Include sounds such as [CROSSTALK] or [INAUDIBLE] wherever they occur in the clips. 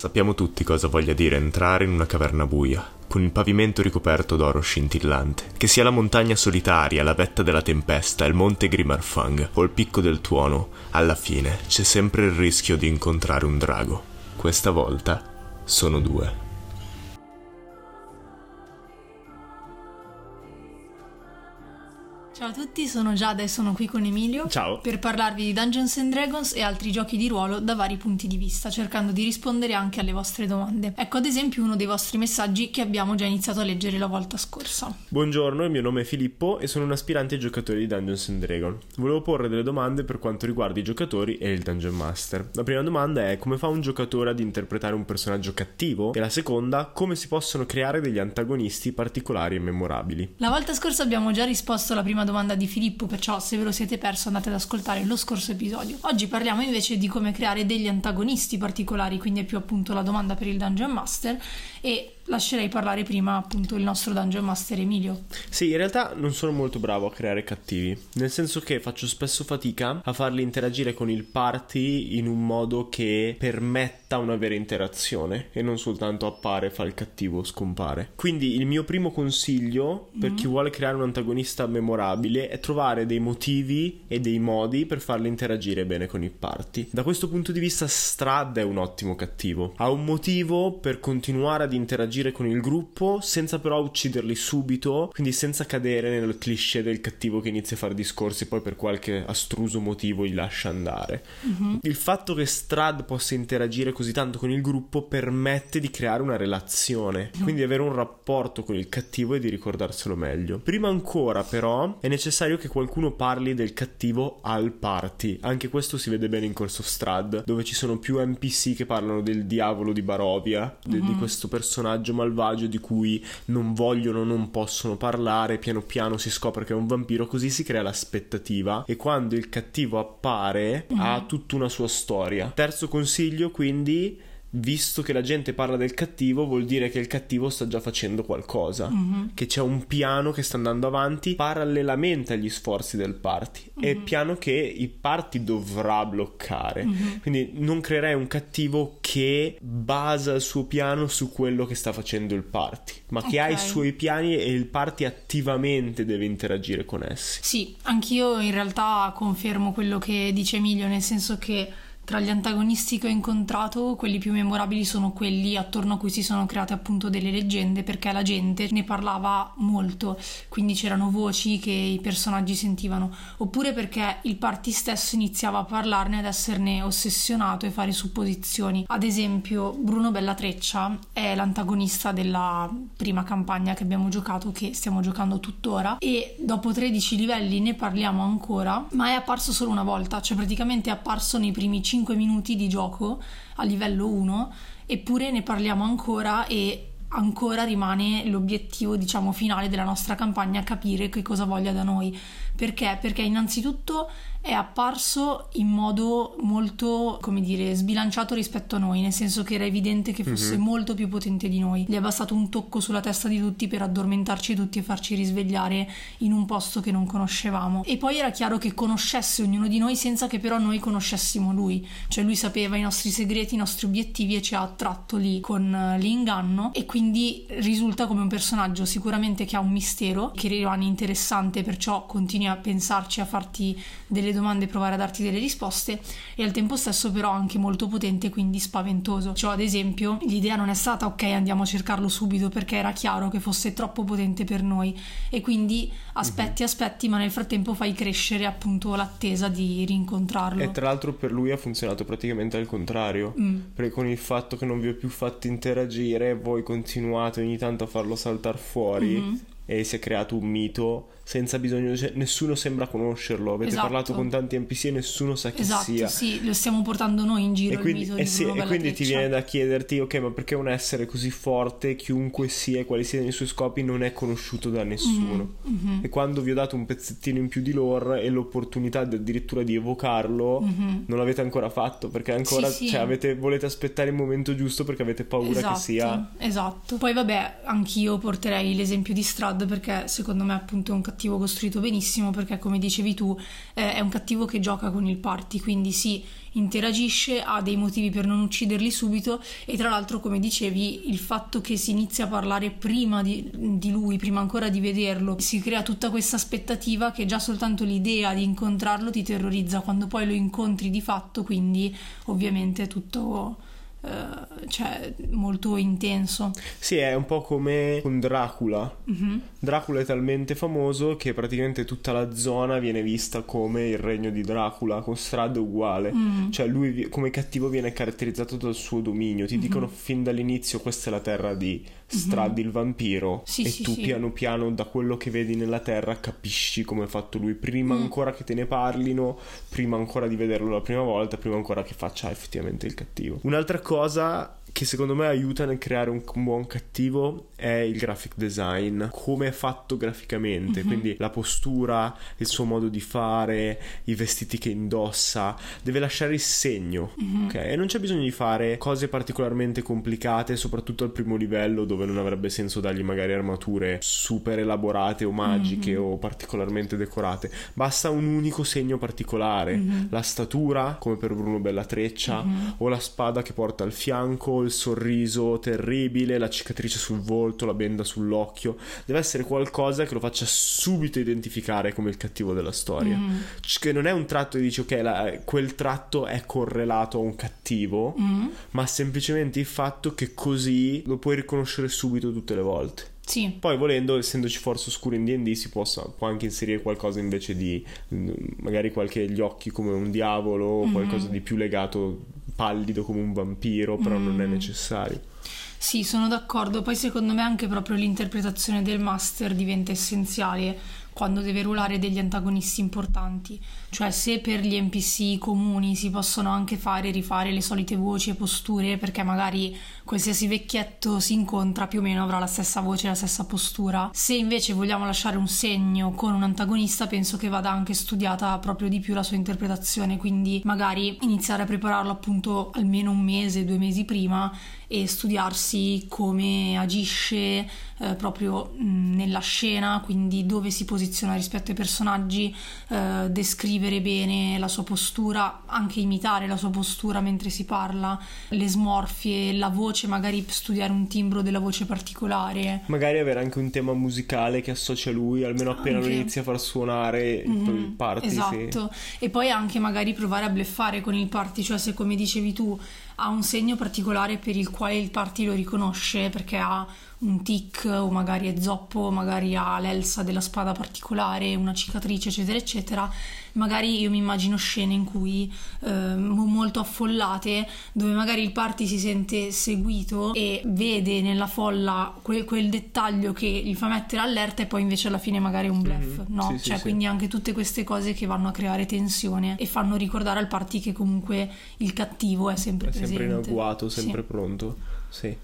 Sappiamo tutti cosa voglia dire entrare in una caverna buia, con il pavimento ricoperto d'oro scintillante. Che sia la montagna solitaria, la vetta della tempesta, il monte Grimarfang o il picco del tuono, alla fine c'è sempre il rischio di incontrare un drago. Questa volta sono due. Ciao a tutti, sono Giada e sono qui con Emilio Ciao. per parlarvi di Dungeons and Dragons e altri giochi di ruolo da vari punti di vista, cercando di rispondere anche alle vostre domande. Ecco ad esempio uno dei vostri messaggi che abbiamo già iniziato a leggere la volta scorsa. Buongiorno, il mio nome è Filippo e sono un aspirante giocatore di Dungeons and Dragons. Volevo porre delle domande per quanto riguarda i giocatori e il Dungeon Master. La prima domanda è come fa un giocatore ad interpretare un personaggio cattivo? E la seconda, come si possono creare degli antagonisti particolari e memorabili? La volta scorsa abbiamo già risposto alla prima domanda di Filippo, perciò se ve lo siete perso andate ad ascoltare lo scorso episodio. Oggi parliamo invece di come creare degli antagonisti particolari, quindi è più appunto la domanda per il Dungeon Master e lascerei parlare prima appunto il nostro Dungeon Master Emilio. Sì, in realtà non sono molto bravo a creare cattivi, nel senso che faccio spesso fatica a farli interagire con il party in un modo che permetta una vera interazione e non soltanto appare, fa il cattivo, scompare. Quindi il mio primo consiglio per chi vuole creare un antagonista memorabile è trovare dei motivi e dei modi per farli interagire bene con il party. Da questo punto di vista Strad è un ottimo cattivo. Ha un motivo per continuare ad interagire con il gruppo senza però ucciderli subito, quindi senza cadere nel cliché del cattivo che inizia a fare discorsi e poi per qualche astruso motivo li lascia andare. Il fatto che Strad possa interagire così tanto con il gruppo permette di creare una relazione, quindi avere un rapporto con il cattivo e di ricordarselo meglio. Prima ancora però è necessario che qualcuno parli del cattivo al party. Anche questo si vede bene in Corso Strad, dove ci sono più NPC che parlano del diavolo di Barovia, de- di questo personaggio malvagio di cui non vogliono, non possono parlare, piano piano si scopre che è un vampiro, così si crea l'aspettativa e quando il cattivo appare ha tutta una sua storia. Terzo consiglio, quindi Visto che la gente parla del cattivo, vuol dire che il cattivo sta già facendo qualcosa, che c'è un piano che sta andando avanti parallelamente agli sforzi del party. È piano che il party dovrà bloccare. Quindi non creerei un cattivo che basa il suo piano su quello che sta facendo il party, ma che ha i suoi piani e il party attivamente deve interagire con essi. Sì, anch'io in realtà confermo quello che dice Emilio, nel senso che tra gli antagonisti che ho incontrato, quelli più memorabili sono quelli attorno a cui si sono create appunto delle leggende, perché la gente ne parlava molto, quindi c'erano voci che i personaggi sentivano, oppure perché il party stesso iniziava a parlarne ad esserne ossessionato e fare supposizioni. Ad esempio, Bruno Bellatreccia è l'antagonista della prima campagna che abbiamo giocato, che stiamo giocando tuttora, e dopo 13 livelli ne parliamo ancora, ma è apparso solo una volta, cioè praticamente è apparso nei primi 5 minuti di gioco a livello 1, eppure ne parliamo ancora e ancora rimane l'obiettivo, diciamo, finale della nostra campagna, capire che cosa voglia da noi. Perché? Perché innanzitutto è apparso in modo molto, come dire, sbilanciato rispetto a noi, nel senso che era evidente che fosse molto più potente di noi. Gli è bastato un tocco sulla testa di tutti per addormentarci tutti e farci risvegliare in un posto che non conoscevamo. E poi era chiaro che conoscesse ognuno di noi senza che però noi conoscessimo lui. Cioè lui sapeva i nostri segreti, i nostri obiettivi e ci ha attratto lì con eh, l'inganno e quindi risulta come un personaggio sicuramente che ha un mistero che rimane interessante, perciò continui a pensarci, a farti delle domande e provare a darti delle risposte e al tempo stesso però anche molto potente, quindi spaventoso. Cioè ad esempio l'idea non è stata ok andiamo a cercarlo subito perché era chiaro che fosse troppo potente per noi e quindi aspetti, aspetti, ma nel frattempo fai crescere appunto l'attesa di rincontrarlo. E tra l'altro per lui ha funzionato praticamente al contrario, Mm. perché con il fatto che non vi ho più fatto interagire, voi continuate ogni tanto a farlo saltare fuori Mhm. e si è creato un mito senza bisogno, cioè, nessuno sembra conoscerlo, avete Esatto. parlato con tanti NPC e nessuno sa chi Esatto, sia. sì, lo stiamo portando noi in giro E quindi, eh di sì, e quindi ti viene da chiederti, ok, ma perché un essere così forte, chiunque sia quali siano i suoi scopi, non è conosciuto da nessuno? Mhm, E quando vi ho dato un pezzettino in più di lore e l'opportunità di- addirittura di evocarlo, mhm. non l'avete ancora fatto perché ancora Sì, sì. cioè, avete- volete aspettare il momento giusto perché avete paura esatto, che sia esatto. Poi vabbè, anch'io porterei l'esempio di Strad Strad perché secondo me appunto è un cattivo costruito benissimo perché come dicevi tu eh, è un cattivo che gioca con il party, quindi sì, interagisce, ha dei motivi per non ucciderli subito e tra l'altro come dicevi il fatto che si inizia a parlare prima di, di lui, prima ancora di vederlo, si crea tutta questa aspettativa che già soltanto l'idea di incontrarlo ti terrorizza. Quando poi lo incontri di fatto, quindi ovviamente tutto Uh, cioè molto intenso. Sì, è un po' come con Dracula. Mm-hmm. Dracula è talmente famoso che praticamente tutta la zona viene vista come il regno di Dracula, con Strad uguale. Mm-hmm. Cioè lui come cattivo viene caratterizzato dal suo dominio. Ti mm-hmm. dicono fin dall'inizio questa è la terra di Strad il vampiro sì, e sì, tu sì. piano piano da quello che vedi nella terra capisci come è fatto lui prima mm. ancora che te ne parlino, prima ancora di vederlo la prima volta, prima ancora che faccia effettivamente il cattivo. Un'altra cosa che secondo me aiuta nel creare un, buon cattivo è il graphic design, come è fatto graficamente, mm-hmm. quindi la postura, il suo modo di fare, i vestiti che indossa, deve lasciare il segno, mm-hmm. ok? E non c'è bisogno di fare cose particolarmente complicate, soprattutto al primo livello dove non avrebbe senso dargli magari armature super elaborate o magiche mm-hmm. o particolarmente decorate, basta un unico segno particolare, mm-hmm. la statura, come per Bruno Bellatreccia, mm-hmm. o la spada che porta al fianco il sorriso terribile, la cicatrice sul volto, la benda sull'occhio. Deve essere qualcosa che lo faccia subito identificare come il cattivo della storia. Mm. Che non è un tratto che dici, ok, la, quel tratto è correlato a un cattivo, mm. ma semplicemente il fatto che così lo puoi riconoscere subito tutte le volte. Sì. Poi volendo, essendoci forze oscure in D&D, si possa, può anche inserire qualcosa invece di magari qualche gli occhi come un diavolo o mm-hmm. qualcosa di più legato pallido come un vampiro, però mm. non è mm. necessario. Sì, sono d'accordo. Poi secondo me anche proprio l'interpretazione del master diventa essenziale quando deve ruolare degli antagonisti importanti. Cioè, se per gli NPC comuni si possono anche fare e rifare le solite voci e posture, perché magari qualsiasi vecchietto si incontra più o meno avrà la stessa voce la stessa postura. Se invece vogliamo lasciare un segno con un antagonista, penso che vada anche studiata proprio di più la sua interpretazione, quindi magari iniziare a prepararlo appunto almeno un mese, due mesi prima e studiarsi come agisce eh, proprio mh, nella scena, quindi dove si posiziona rispetto ai personaggi, eh, descrivere bene la sua postura, anche imitare la sua postura mentre si parla, le smorfie, la voce, magari studiare un timbro della voce particolare. Magari avere anche un tema musicale che associa lui, almeno appena anche. lo inizia a far suonare mm-hmm, il party. Esatto, sì. e poi anche magari provare a bleffare con il party, cioè se come dicevi tu ha un segno particolare per il quale il party lo riconosce perché ha un tic o magari è zoppo, magari ha l'elsa della spada particolare, una cicatrice, eccetera, eccetera. Magari io mi immagino scene in cui eh, molto affollate, dove magari il party si sente seguito e vede nella folla quel, quel dettaglio che gli fa mettere allerta e poi invece alla fine magari è un bluff, mm-hmm. no? Sì, cioè, sì, quindi sì. anche tutte queste cose che vanno a creare tensione e fanno ricordare al party che comunque il cattivo è sempre è presente. Sempre in agguato, sempre pronto. Sì.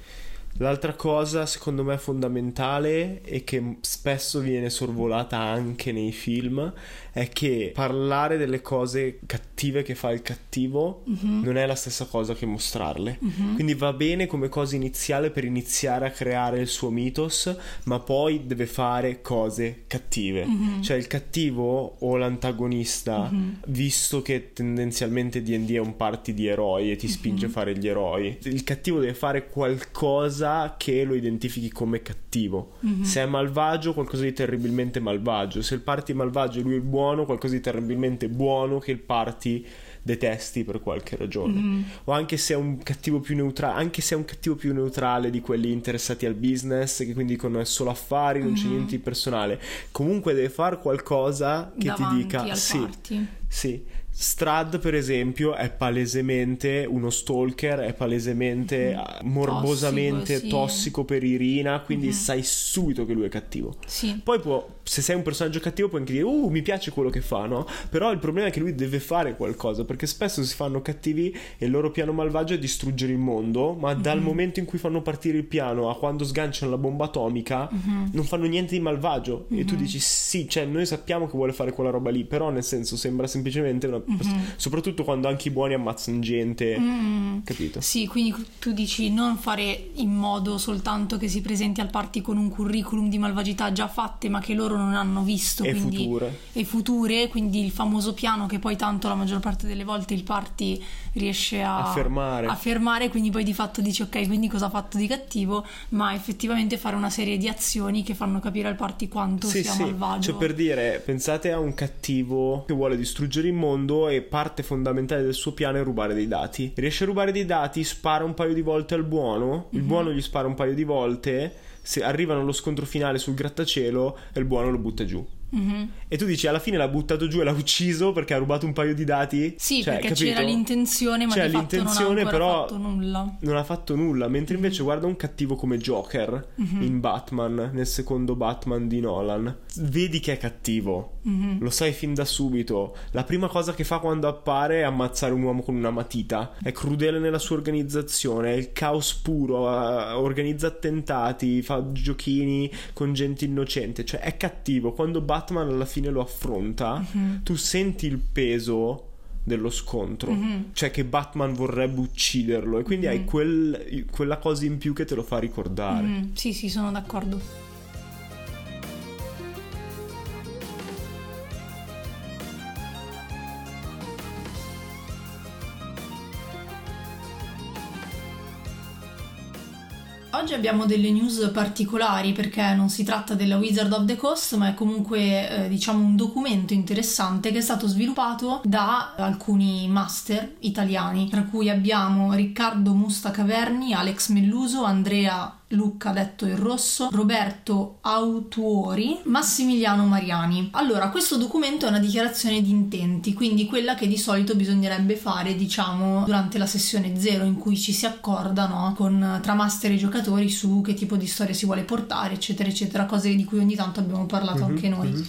L'altra cosa, secondo me, fondamentale e che spesso viene sorvolata anche nei film è che parlare delle cose cattive che fa il cattivo uh-huh. non è la stessa cosa che mostrarle. Uh-huh. Quindi va bene come cosa iniziale per iniziare a creare il suo mythos, ma poi deve fare cose cattive. Uh-huh. Cioè il cattivo o l'antagonista, visto che tendenzialmente D&D è un party di eroi e ti spinge a fare gli eroi, il cattivo deve fare qualcosa cosa che lo identifichi come cattivo. Mm-hmm. Se è malvagio, qualcosa di terribilmente malvagio. Se il party è malvagio e lui è buono, qualcosa di terribilmente buono che il party detesti per qualche ragione. Mm-hmm. O anche se è un cattivo più neutrale, anche se è un cattivo più neutrale di quelli interessati al business, che quindi dicono è solo affari, non mm-hmm. c'è niente di personale. Comunque deve fare qualcosa che Davanti ti dica sì. Party. Sì, Strad, per esempio, è palesemente uno stalker, è palesemente mm-hmm. morbosamente tossico, sì. tossico, per Irina, quindi mm-hmm. sai subito che lui è cattivo. Sì. Poi può, se sei un personaggio cattivo puoi anche dire, uh, mi piace quello che fa, no? Però il problema è che lui deve fare qualcosa, perché spesso si fanno cattivi e il loro piano malvagio è distruggere il mondo, ma mm-hmm. dal momento in cui fanno partire il piano a quando sganciano la bomba atomica, mm-hmm. non fanno niente di malvagio. E tu dici, sì, cioè noi sappiamo che vuole fare quella roba lì, però nel senso sembra semplicemente una mm-hmm. soprattutto quando anche i buoni ammazzano gente, mm-hmm. capito? Sì, quindi tu dici non fare in modo soltanto che si presenti al party con un curriculum di malvagità già fatte ma che loro non hanno visto e quindi, future e future, quindi il famoso piano che poi tanto la maggior parte delle volte il party riesce a, a fermare. a fermare, quindi poi di fatto dici ok, quindi cosa ha fatto di cattivo, ma effettivamente fare una serie di azioni che fanno capire al party quanto sì, sia sì. malvagio. Cioè per dire, pensate a un cattivo che vuole distruggere il mondo e parte fondamentale del suo piano è rubare dei dati. Riesce a rubare dei dati, spara un paio di volte al buono, il mm-hmm. buono gli spara un paio di volte, se arrivano allo scontro finale sul grattacielo e il buono lo butta giù. Mm-hmm. E tu dici alla fine l'ha buttato giù e l'ha ucciso perché ha rubato un paio di dati? Sì, cioè, perché capito? c'era l'intenzione, ma c'era l'intenzione, non ha però fatto nulla. Non ha fatto nulla. Mentre invece guarda un cattivo come Joker mm-hmm. in Batman, nel secondo Batman di Nolan. Vedi che è cattivo. Mm-hmm. Lo sai fin da subito. La prima cosa che fa quando appare è ammazzare un uomo con una matita. È crudele nella sua organizzazione, è il caos puro, organizza attentati, fa giochini con gente innocente. Cioè è cattivo. Quando Batman Batman alla fine lo affronta, mm-hmm. tu senti il peso dello scontro, mm-hmm. cioè che Batman vorrebbe ucciderlo e quindi mm-hmm. hai quel, quella cosa in più che te lo fa ricordare. Mm-hmm. Sì, sì, sono d'accordo. Oggi abbiamo delle news particolari perché non si tratta della Wizard of the Coast, ma è comunque eh, diciamo un documento interessante che è stato sviluppato da alcuni master italiani, tra cui abbiamo Riccardo Musta Caverni, Alex Melluso, Andrea Lucca detto il rosso, Roberto Autuori, Massimiliano Mariani. Allora, questo documento è una dichiarazione di intenti, quindi quella che di solito bisognerebbe fare, diciamo, durante la sessione zero in cui ci si accorda, no, con tra master e giocatori su che tipo di storia si vuole portare, eccetera, eccetera, cose di cui ogni tanto abbiamo parlato mm-hmm, anche noi. Mm-hmm.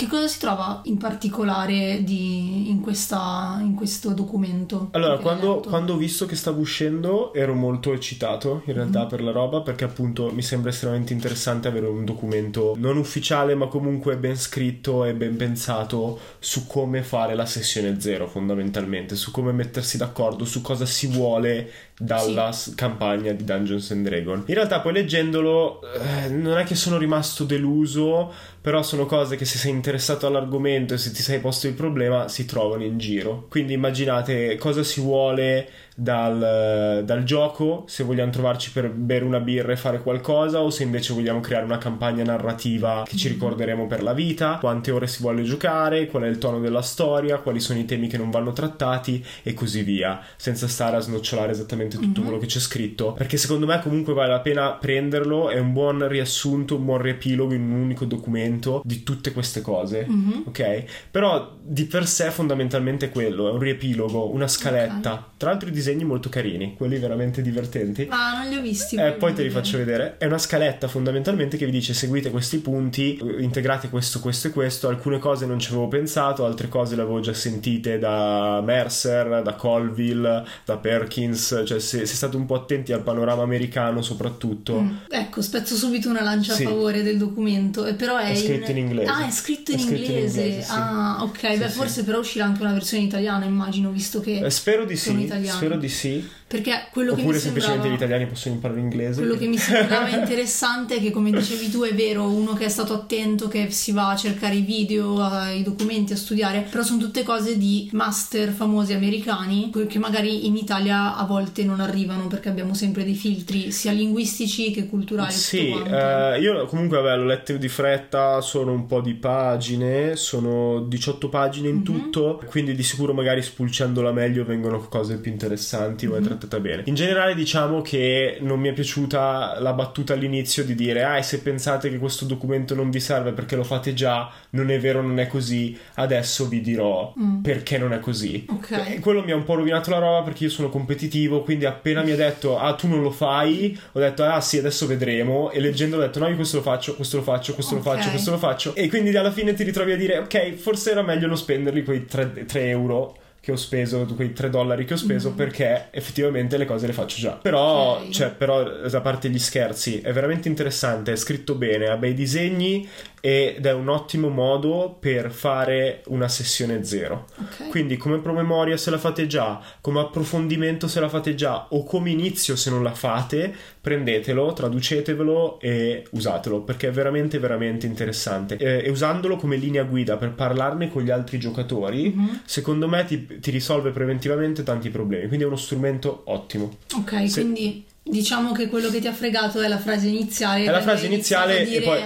Che cosa si trova in particolare di, in, questa, in, questo documento? Allora, quando, quando, ho visto che stava uscendo ero molto eccitato in realtà mm. per la roba perché appunto mi sembra estremamente interessante avere un documento non ufficiale ma comunque ben scritto e ben pensato su come fare la sessione zero fondamentalmente, su come mettersi d'accordo, su cosa si vuole dalla sì. campagna di Dungeons and Dragons. In realtà poi leggendolo eh, non è che sono rimasto deluso, però sono cose che se sei interessato all'argomento e se ti sei posto il problema si trovano in giro. Quindi immaginate cosa si vuole dal, dal, gioco, se vogliamo trovarci per bere una birra e fare qualcosa o se invece vogliamo creare una campagna narrativa che ci ricorderemo per la vita, quante ore si vuole giocare, qual è il tono della storia, quali sono i temi che non vanno trattati e così via, senza stare a snocciolare esattamente tutto mm-hmm. quello che c'è scritto, perché secondo me comunque vale la pena prenderlo, è un buon riassunto, un buon riepilogo in un unico documento di tutte queste cose, mm-hmm. ok? Però di per sé fondamentalmente quello, è un riepilogo, una scaletta, okay. Tra l'altro i disegni molto carini, quelli veramente divertenti. Ah, non li ho visti. Eh, poi te li faccio vedere. È una scaletta fondamentalmente che vi dice seguite questi punti, integrate questo, questo e questo. Alcune cose non ci avevo pensato, altre cose le avevo già sentite da Mercer, da Colville, da Perkins. Cioè, se, se state un po' attenti al panorama americano soprattutto. Mm. Ecco, spezzo subito una lancia sì. a favore del documento. E però è, è scritto in... in, inglese. Ah, è scritto in, è scritto inglese. in inglese. Sì. Ah, ok. Sì, Beh, forse però uscirà anche una versione italiana, immagino, visto che. Eh, spero di sì. Spero di sì. Perché quello Oppure che mi semplicemente sembrava, gli italiani possono imparare inglese. Quello che mi sembrava [LAUGHS] interessante è che, come dicevi tu, è vero, uno che è stato attento, che si va a cercare i video, i documenti, a studiare, però sono tutte cose di master famosi americani che magari in Italia a volte non arrivano perché abbiamo sempre dei filtri sia linguistici che culturali. Sì, eh, io comunque vabbè, l'ho letto di fretta, sono un po' di pagine, sono 18 pagine in mm-hmm. tutto, quindi di sicuro magari spulciandola meglio vengono cose più interessanti mm-hmm. o trattata bene. In generale diciamo che non mi è piaciuta la battuta all'inizio di dire ah se pensate che questo documento non vi serve perché lo fate già, non è vero, non è così, adesso vi dirò mm. perché non è così. Okay. E quello mi ha un po' rovinato la roba perché io sono competitivo, quindi appena mi ha detto ah tu non lo fai, ho detto ah sì adesso vedremo e leggendo ho detto no io questo lo faccio, questo lo faccio, questo okay. lo faccio, questo lo faccio e quindi alla fine ti ritrovi a dire ok forse era meglio non spenderli quei 3, 3 euro che ho speso, quei 3 dollari che ho speso, mm. perché effettivamente le cose le faccio già. Però, okay. cioè, però, a parte gli scherzi, è veramente interessante, è scritto bene, ha bei disegni ed è un ottimo modo per fare una sessione zero. Ok. Quindi come promemoria se la fate già, come approfondimento se la fate già o come inizio se non la fate, prendetelo, traducetevelo e usatelo perché è veramente veramente interessante. Eh, e usandolo come linea guida per parlarne con gli altri giocatori, Mhm. secondo me ti, ti risolve preventivamente tanti problemi. Quindi è uno strumento ottimo. Ok, Se- quindi diciamo che quello che ti ha fregato è la frase iniziale. È la frase iniziale e poi...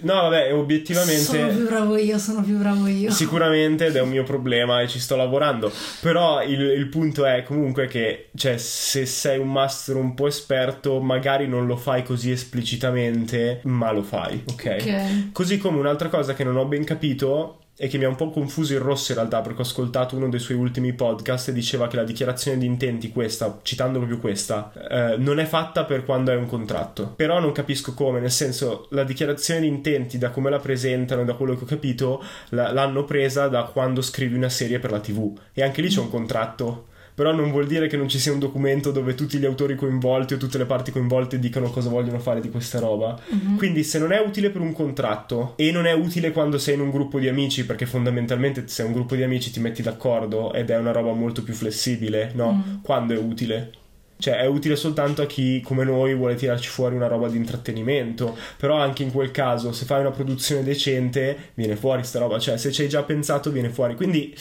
No, vabbè, obiettivamente... Sono più bravo io, sono più bravo io. Sicuramente ed è un mio problema e ci sto lavorando. Però il, il punto è comunque che, cioè, se sei un master un po' esperto, magari non lo fai così esplicitamente, ma lo fai, ok? Ok. Così come un'altra cosa che non ho ben capito e che mi ha un po' confuso il rosso in realtà perché ho ascoltato uno dei suoi ultimi podcast e diceva che la dichiarazione di intenti questa, citando proprio questa, eh, non è fatta per quando hai un contratto. Però non capisco come, nel senso la dichiarazione di intenti da come la presentano, da quello che ho capito, la- l'hanno presa da quando scrivi una serie per la TV e anche lì c'è un contratto. Però non vuol dire che non ci sia un documento dove tutti gli autori coinvolti o tutte le parti coinvolte dicano cosa vogliono fare di questa roba. Quindi se non è utile per un contratto e non è utile quando sei in un gruppo di amici, perché fondamentalmente se è un gruppo di amici ti metti d'accordo ed è una roba molto più flessibile, no? Quando è utile? Cioè è utile soltanto a chi come noi vuole tirarci fuori una roba di intrattenimento, però anche in quel caso se fai una produzione decente viene fuori sta roba, cioè se ci hai già pensato viene fuori. Quindi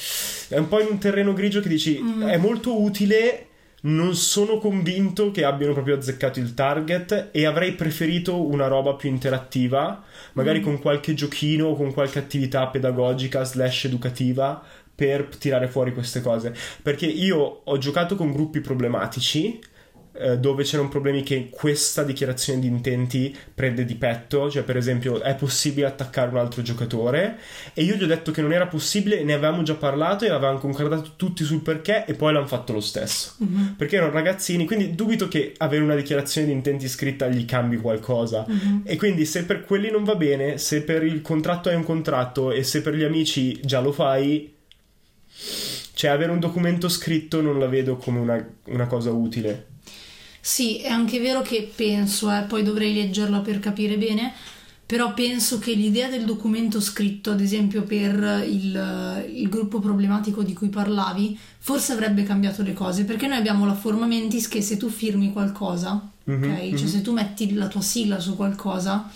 è un po' in un terreno grigio che dici è molto utile non sono convinto che abbiano proprio azzeccato il target e avrei preferito una roba più interattiva, magari con qualche giochino o con qualche attività pedagogica slash educativa per tirare fuori queste cose. Perché io ho giocato con gruppi problematici eh, dove c'erano problemi che questa dichiarazione di intenti prende di petto, cioè per esempio è possibile attaccare un altro giocatore e io gli ho detto che non era possibile, ne avevamo già parlato e avevamo concordato tutti sul perché e poi l'hanno fatto lo stesso. Perché erano ragazzini, quindi dubito che avere una dichiarazione di intenti scritta gli cambi qualcosa. E quindi se per quelli non va bene, se per il contratto hai un contratto e se per gli amici già lo fai, cioè avere un documento scritto non la vedo come una, una cosa utile. Sì, è anche vero che penso, eh, poi dovrei leggerla per capire bene, però penso che l'idea del documento scritto, ad esempio per il, il gruppo problematico di cui parlavi, forse avrebbe cambiato le cose, perché noi abbiamo la forma mentis che se tu firmi qualcosa, Mhm, ok? Cioè se tu metti la tua sigla su qualcosa,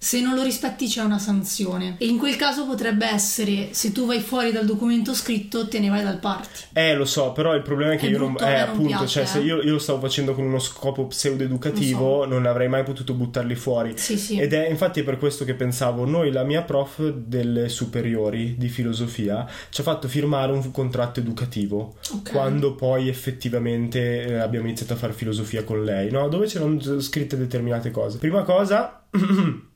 se non lo rispetti c'è una sanzione. E in quel caso potrebbe essere, se tu vai fuori dal documento scritto, te ne vai dal party. Eh, lo so, però il problema è che È io non. Eh, non appunto, piace, cioè, se eh. io, io lo stavo facendo con uno scopo pseudo-educativo, non avrei mai potuto buttarli fuori. Sì, sì. Ed è infatti per questo che pensavo, noi, la mia prof delle superiori di filosofia, ci ha fatto firmare un contratto educativo. Ok. Quando poi effettivamente eh, abbiamo iniziato a fare filosofia con lei, no? Dove c'erano scritte determinate cose. Prima cosa. [CLEARS THROAT]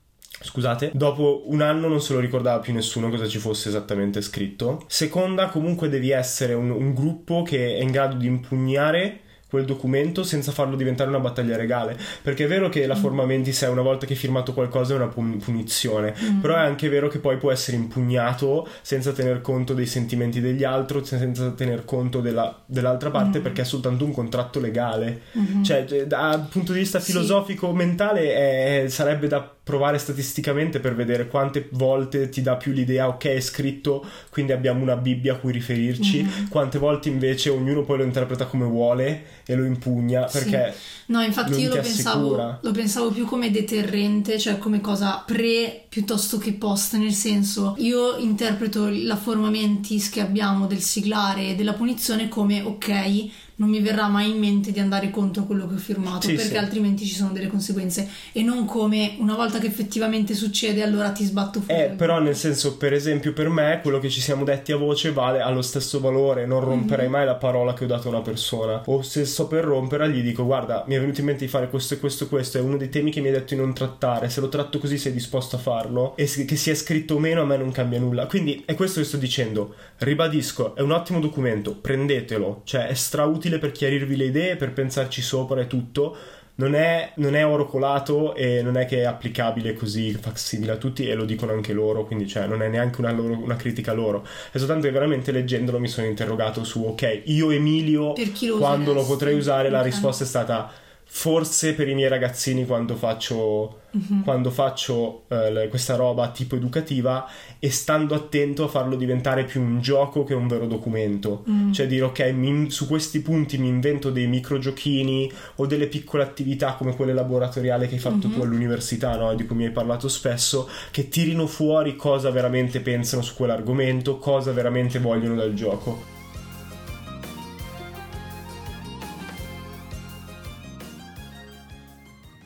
Scusate, dopo un anno non se lo ricordava più nessuno cosa ci fosse esattamente scritto. Seconda, comunque devi essere un, un gruppo che è in grado di impugnare quel documento senza farlo diventare una battaglia regale. Perché è vero che la forma mentis è una volta che hai firmato qualcosa è una pun- punizione, però è anche vero che poi può essere impugnato senza tener conto dei sentimenti degli altri, senza tener conto della- dell'altra parte perché è soltanto un contratto legale. Cioè, eh, dal punto di vista Sì. filosofico, mentale, è- sarebbe da provare statisticamente per vedere quante volte ti dà più l'idea, ok, è scritto, quindi abbiamo una Bibbia a cui riferirci, quante volte invece ognuno poi lo interpreta come vuole e lo impugna Sì. perché No, infatti io lo pensavo, lo pensavo più come deterrente, cioè come cosa pre piuttosto che post, nel senso io interpreto la forma mentis che abbiamo del siglare e della punizione come ok, non mi verrà mai in mente di andare contro quello che ho firmato Sì, perché sì. altrimenti ci sono delle conseguenze e non come una volta che effettivamente succede allora ti sbatto fuori. Eh, però nel senso, per esempio, per me quello che ci siamo detti a voce vale allo stesso valore, non romperei Mhm. mai la parola che ho dato a una persona. O se sto per romperla, gli dico: Guarda, mi è venuto in mente di fare questo e questo e questo. È uno dei temi che mi hai detto di non trattare. Se lo tratto così, sei disposto a farlo. E che sia scritto o meno, a me non cambia nulla. Quindi è questo che sto dicendo. Ribadisco, è un ottimo documento, prendetelo. Cioè, è strautile per chiarirvi le idee, per pensarci sopra e tutto. Non è, non è oro colato e non è che è applicabile così facsimile a tutti e lo dicono anche loro, quindi cioè, non è neanche una, loro- una critica loro. È soltanto che veramente leggendolo mi sono interrogato su, ok, io Emilio, lo quando lo potrei usare, la risposta è stata forse per i miei ragazzini quando faccio, Mhm. quando faccio eh, questa roba tipo educativa e stando attento a farlo diventare più un gioco che un vero documento. Mm. Cioè dire ok, mi- su questi punti mi invento dei microgiochini o delle piccole attività come quelle laboratoriali che hai fatto Mhm. tu all'università, no? di cui mi hai parlato spesso, che tirino fuori cosa veramente pensano su quell'argomento, cosa veramente vogliono dal gioco.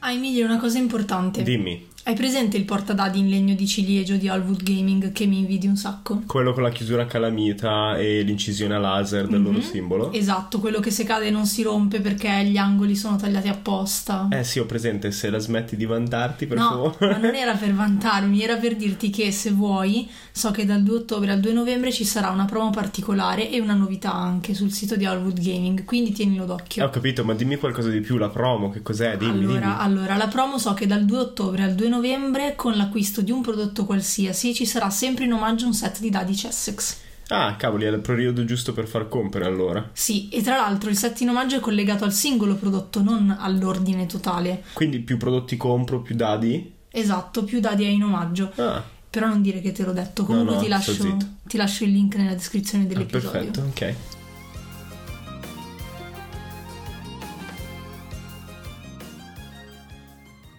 Ah, Emilio, una cosa importante. Dimmi, Hai presente il portadadi in legno di ciliegio di Alwood Gaming che mi invidi un sacco? quello con la chiusura calamita e l'incisione a laser del loro Mhm. simbolo? Esatto, quello che se cade non si rompe perché gli angoli sono tagliati apposta. Eh sì, ho presente, se la smetti di vantarti, per No, favore. ma non era per vantarmi, era per dirti che se vuoi, so che dal 2 ottobre al 2 novembre ci sarà una promo particolare e una novità anche sul sito di Alwood Gaming, quindi tienilo Eh, d'occhio. ho capito, ma dimmi qualcosa di più, la promo, che cos'è? Dimmi, allora, dimmi. allora, la promo so che dal 2 ottobre al 2 novembre con l'acquisto di un prodotto qualsiasi ci sarà sempre in omaggio un set di dadi Chessex. Ah, cavoli, è il periodo giusto per far compere allora. Sì, e tra l'altro il set in omaggio è collegato al singolo prodotto, non all'ordine totale. Quindi più prodotti compro, più dadi? Esatto, più dadi è in omaggio. Ah, Però non dire che te l'ho detto. Comunque no, ti, sto lascio, ti lascio il link nella descrizione ah, dell'episodio. perfetto, ok.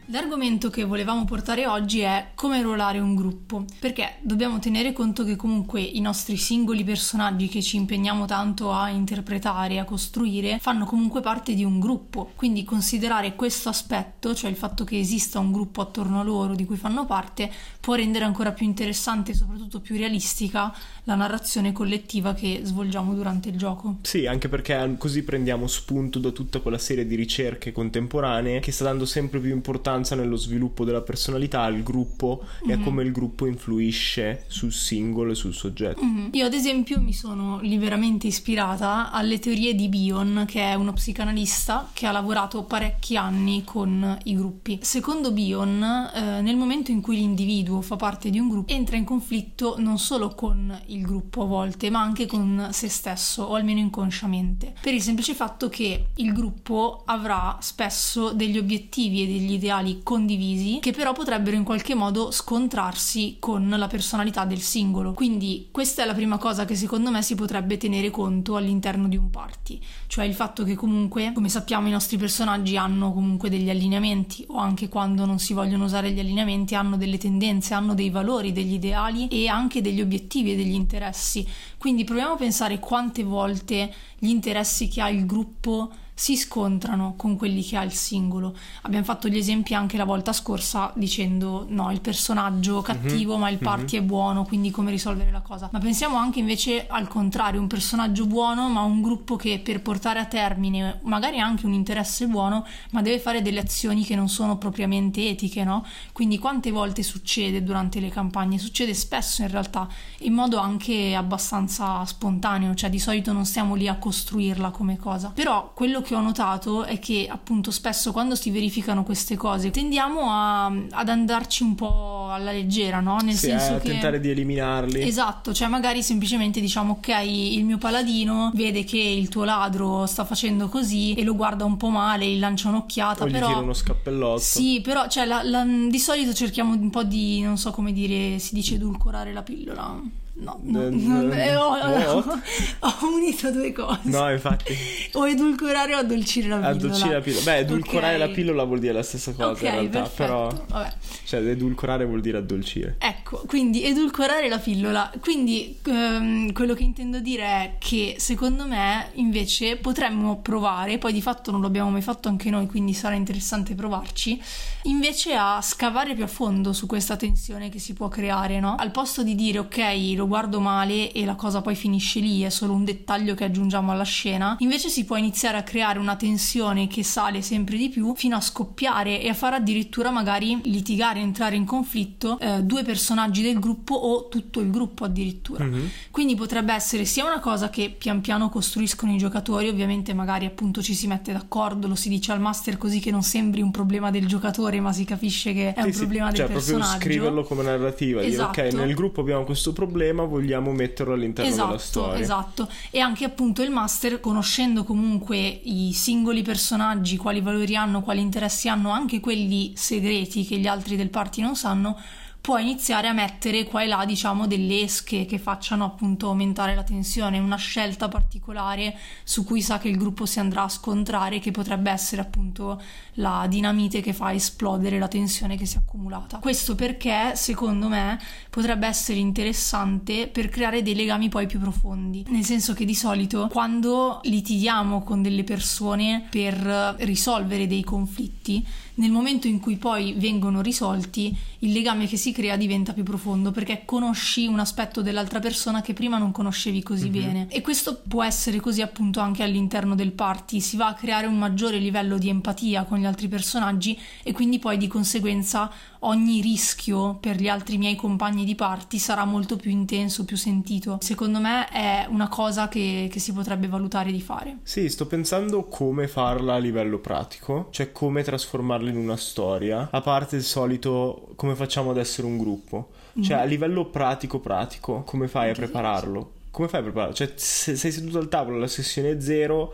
L'argomento che volevamo portare oggi è come ruolare un gruppo, perché dobbiamo tenere conto che comunque i nostri singoli personaggi che ci impegniamo tanto a interpretare, a costruire, fanno comunque parte di un gruppo, quindi considerare questo aspetto, cioè il fatto che esista un gruppo attorno a loro di cui fanno parte, può rendere ancora più interessante e soprattutto più realistica la narrazione collettiva che svolgiamo durante il gioco. Sì, anche perché così prendiamo spunto da tutta quella serie di ricerche contemporanee che sta dando sempre più importanza nello sviluppo della personalità al gruppo e a come il gruppo influisce sul singolo e sul soggetto. Mhm. Io ad esempio mi sono liberamente ispirata alle teorie di Bion, che è uno psicanalista che ha lavorato parecchi anni con i gruppi. Secondo Bion, eh, nel momento in cui l'individuo fa parte di un gruppo, entra in conflitto non solo con il gruppo a volte, ma anche con se stesso, o almeno inconsciamente, per il semplice fatto che il gruppo avrà spesso degli obiettivi e degli ideali condivisi che però potrebbero in qualche modo scontrarsi con la personalità del singolo. Quindi questa è la prima cosa che secondo me si potrebbe tenere conto all'interno di un party, cioè il fatto che comunque, come sappiamo, i nostri personaggi hanno comunque degli allineamenti o anche quando non si vogliono usare gli allineamenti hanno delle tendenze, hanno dei valori, degli ideali e anche degli obiettivi e degli interessi. Quindi proviamo a pensare quante volte gli interessi che ha il gruppo si scontrano con quelli che ha il singolo. Abbiamo fatto gli esempi anche la volta scorsa dicendo no, il personaggio cattivo, ma il party è buono, quindi come risolvere la cosa. Ma pensiamo anche invece al contrario, un personaggio buono, ma un gruppo che per portare a termine magari anche un interesse buono, ma deve fare delle azioni che non sono propriamente etiche, no? Quindi quante volte succede durante le campagne? Succede spesso in realtà, in modo anche abbastanza spontaneo, cioè di solito non stiamo lì a costruirla come cosa. Però quello che ho notato è che appunto spesso quando si verificano queste cose tendiamo a, ad andarci un po' alla leggera, no? Nel Sì, senso eh, che tentare di eliminarli. Esatto, cioè magari semplicemente diciamo ok, il mio paladino vede che il tuo ladro sta facendo così e lo guarda un po' male, gli lancia un'occhiata, o gli però tira uno scappellotto. sì, però cioè, la- la- di solito cerchiamo un po' di, non so come dire, si dice edulcorare la pillola. No, no, no, eh, ho, what? ho unito due cose. No, infatti. O edulcorare o addolcire la pillola. Addolcire la pillola. Beh, edulcorare Ok. la pillola vuol dire la stessa cosa Ok, in realtà, perfetto. però Vabbè. cioè edulcorare vuol dire addolcire. Ecco, quindi edulcorare la pillola. Quindi ehm, quello che intendo dire è che secondo me invece potremmo provare, poi di fatto non l'abbiamo mai fatto anche noi, quindi sarà interessante provarci, invece a scavare più a fondo su questa tensione che si può creare, no? Al posto di dire ok, lo guardo male e la cosa poi finisce lì, è solo un dettaglio che aggiungiamo alla scena, invece si può iniziare a creare una tensione che sale sempre di più fino a scoppiare e a far addirittura magari litigare, entrare in conflitto eh, due personaggi del gruppo o tutto il gruppo addirittura. Mhm. Quindi potrebbe essere sia una cosa che pian piano costruiscono i giocatori, ovviamente magari appunto ci si mette d'accordo, lo si dice al master così che non sembri un problema del giocatore, ma si capisce che è un Sì, sì, problema del cioè, proprio personaggio. scriverlo come narrativa. Dire, ok, Esatto. nel gruppo abbiamo questo problema, ma vogliamo metterlo all'interno esatto, della storia. Esatto, e anche appunto il master, conoscendo comunque i singoli personaggi, quali valori hanno, quali interessi hanno, anche quelli segreti che gli altri del party non sanno, può iniziare a mettere qua e là, diciamo, delle esche che facciano appunto aumentare la tensione, una scelta particolare su cui sa che il gruppo si andrà a scontrare, che potrebbe essere appunto la dinamite che fa esplodere la tensione che si è accumulata. Questo perché, secondo me, potrebbe essere interessante per creare dei legami poi più profondi. Nel senso che di solito quando litighiamo con delle persone per risolvere dei conflitti, nel momento in cui poi vengono risolti, il legame che si crea diventa più profondo perché conosci un aspetto dell'altra persona che prima non conoscevi così mm-hmm. bene. E questo può essere così appunto anche all'interno del party, si va a creare un maggiore livello di empatia con gli altri personaggi e quindi poi di conseguenza ogni rischio per gli altri miei compagni di party sarà molto più intenso, più sentito. Secondo me è una cosa che, che si potrebbe valutare di fare. Sì, sto pensando come farla a livello pratico, cioè come trasformarla in una storia, a parte il solito come facciamo ad essere un gruppo. Cioè, a livello pratico pratico, come fai a prepararlo? Come fai a prepararlo? Cioè, se sei seduto al tavolo alla sessione 0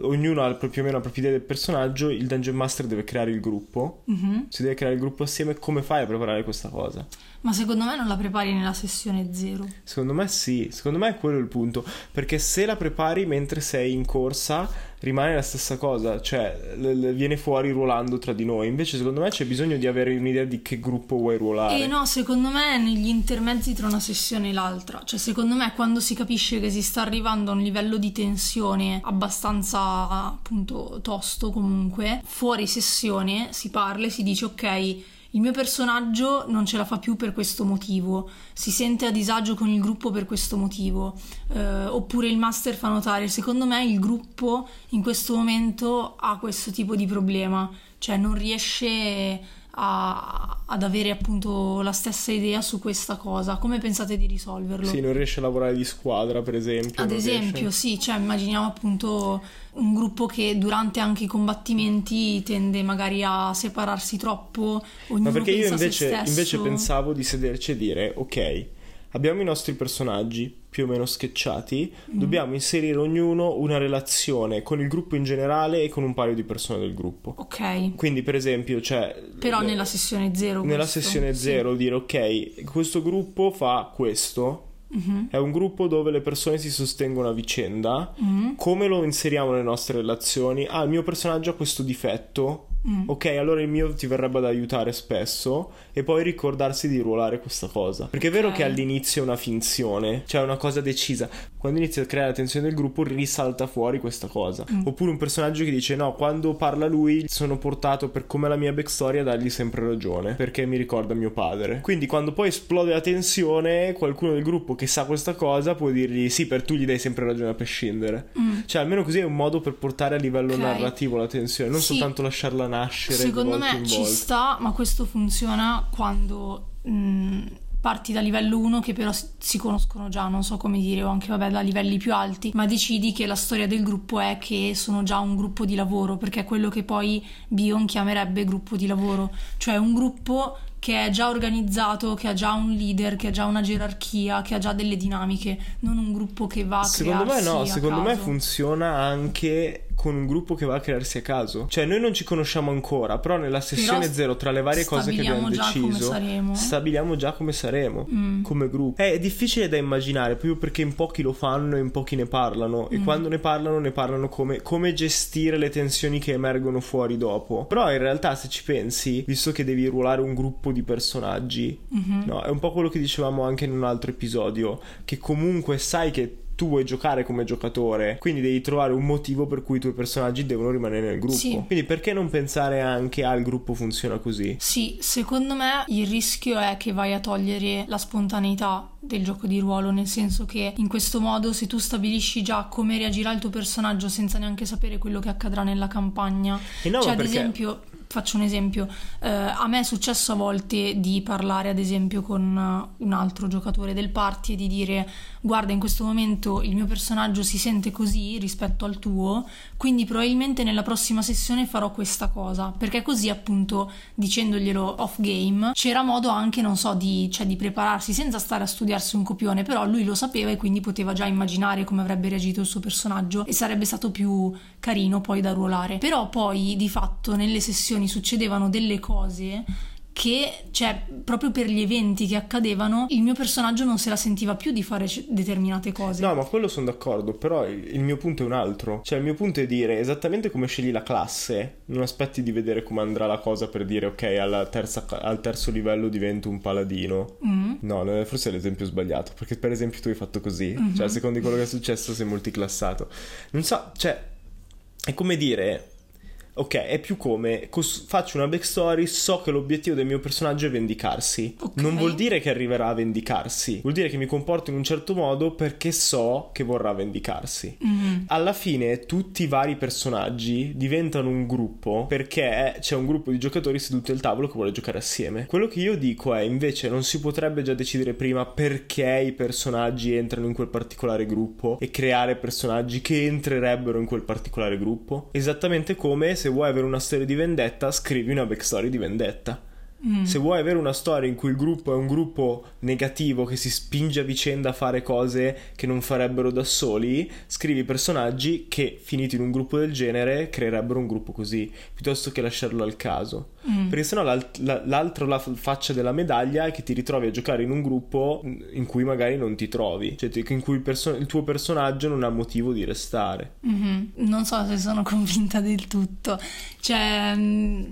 ognuno ha più o meno la propria idea del personaggio, il Dungeon Master deve creare il gruppo, mm-hmm. si deve creare il gruppo assieme, come fai a preparare questa cosa? Ma secondo me non la prepari nella sessione zero. Secondo me sì, secondo me è quello il punto, perché se la prepari mentre sei in corsa rimane la stessa cosa, cioè l- l- viene fuori ruolando tra di noi. Invece, secondo me c'è bisogno di avere un'idea di che gruppo vuoi ruolare. E no, secondo me negli intermezzi tra una sessione e l'altra. Cioè, secondo me quando si capisce che si sta arrivando a un livello di tensione abbastanza appunto tosto comunque, fuori sessione si parla e si dice ok il mio personaggio non ce la fa più per questo motivo, si sente a disagio con il gruppo per questo motivo, eh, oppure il master fa notare, secondo me il gruppo in questo momento ha questo tipo di problema, cioè non riesce a, ad avere appunto la stessa idea su questa cosa. Come pensate di risolverlo? Sì, non riesce a lavorare di squadra, per esempio. Ad esempio, riesce... sì, cioè immaginiamo appunto un gruppo che durante anche i combattimenti tende magari a separarsi troppo. Ma perché io invece, invece pensavo di sederci e dire, ok, abbiamo i nostri personaggi più o meno sketchati, mm. dobbiamo inserire ognuno una relazione con il gruppo in generale e con un paio di persone del gruppo. Ok. Quindi, per esempio, cioè. Però le, nella sessione zero. Nella questo, sessione zero, sì. dire ok, questo gruppo fa questo. Mm-hmm. È un gruppo dove le persone si sostengono a vicenda. Mm-hmm. Come lo inseriamo nelle nostre relazioni? Ah, il mio personaggio ha questo difetto Mm. Ok, allora il mio ti verrebbe ad aiutare spesso e poi ricordarsi di ruolare questa cosa. Perché è vero che all'inizio è una finzione, cioè una cosa decisa. Quando inizia a creare la tensione del gruppo risalta fuori questa cosa. Mm. Oppure un personaggio che dice no, quando parla lui sono portato per come la mia backstory a dargli sempre ragione, perché mi ricorda mio padre. Quindi quando poi esplode la tensione, qualcuno del gruppo che sa questa cosa può dirgli sì, per tu gli dai sempre ragione a prescindere. Mm. Cioè almeno così è un modo per portare a livello okay. narrativo la tensione, non sì. soltanto lasciarla nascere. Secondo me ci sta, ma questo funziona quando mh, parti da livello 1 che però si conoscono già, non so come dire, o anche vabbè da livelli più alti, ma decidi che la storia del gruppo è che sono già un gruppo di lavoro, perché è quello che poi Bion chiamerebbe gruppo di lavoro, cioè un gruppo che è già organizzato, che ha già un leader, che ha già una gerarchia, che ha già delle dinamiche, non un gruppo che va a Secondo me no, secondo caso. me funziona anche con un gruppo che va a crearsi a caso. Cioè, noi non ci conosciamo ancora, però nella sessione però zero, tra le varie cose che abbiamo deciso, stabiliamo già come saremo mm. come gruppo. È difficile da immaginare proprio perché in pochi lo fanno e in pochi ne parlano. Mm. E quando ne parlano, ne parlano come, come gestire le tensioni che emergono fuori dopo. Però in realtà, se ci pensi, visto che devi ruolare un gruppo di personaggi, mm-hmm. no, è un po' quello che dicevamo anche in un altro episodio, che comunque sai che tu vuoi giocare come giocatore, quindi devi trovare un motivo per cui i tuoi personaggi devono rimanere nel gruppo. Sì. Quindi perché non pensare anche al gruppo funziona così? Sì, secondo me il rischio è che vai a togliere la spontaneità del gioco di ruolo, nel senso che in questo modo se tu stabilisci già come reagirà il tuo personaggio senza neanche sapere quello che accadrà nella campagna, e no, cioè ad esempio faccio un esempio, eh, a me è successo a volte di parlare ad esempio con un altro giocatore del party e di dire guarda in questo momento il mio personaggio si sente così rispetto al tuo, quindi probabilmente nella prossima sessione farò questa cosa, perché così appunto dicendoglielo off game c'era modo anche non so di, cioè, di prepararsi senza stare a studiarsi un copione, però lui lo sapeva e quindi poteva già immaginare come avrebbe reagito il suo personaggio e sarebbe stato più carino poi da ruolare. Però poi di fatto nelle sessioni succedevano delle cose che, cioè, proprio per gli eventi che accadevano, il mio personaggio non se la sentiva più di fare determinate cose. No, ma quello sono d'accordo, però il, mio punto è un altro. Cioè, il mio punto è dire esattamente come scegli la classe, non aspetti di vedere come andrà la cosa per dire, ok, terza, al terzo livello divento un paladino. Mm. No, forse è l'esempio sbagliato, perché per esempio tu hai fatto così, mm-hmm. cioè, secondo quello che è successo sei multiclassato. Non so, cioè, è come dire Ok, è più come cos- faccio una backstory, so che l'obiettivo del mio personaggio è vendicarsi. Okay. Non vuol dire che arriverà a vendicarsi, vuol dire che mi comporto in un certo modo perché so che vorrà vendicarsi. Mm-hmm. Alla fine tutti i vari personaggi diventano un gruppo perché c'è un gruppo di giocatori seduti al tavolo che vuole giocare assieme. Quello che io dico è invece non si potrebbe già decidere prima perché i personaggi entrano in quel particolare gruppo e creare personaggi che entrerebbero in quel particolare gruppo. Esattamente come se vuoi avere una storia di vendetta, scrivi una backstory di vendetta. Mm. Se vuoi avere una storia in cui il gruppo è un gruppo negativo che si spinge a vicenda a fare cose che non farebbero da soli, scrivi personaggi che, finiti in un gruppo del genere, creerebbero un gruppo così, piuttosto che lasciarlo al caso. Mm. Perché sennò l'alt- l'altro la faccia della medaglia è che ti ritrovi a giocare in un gruppo in cui magari non ti trovi, cioè in cui il, perso- il tuo personaggio non ha motivo di restare. Mm-hmm. Non so se sono [LAUGHS] convinta del tutto. Cioè mm,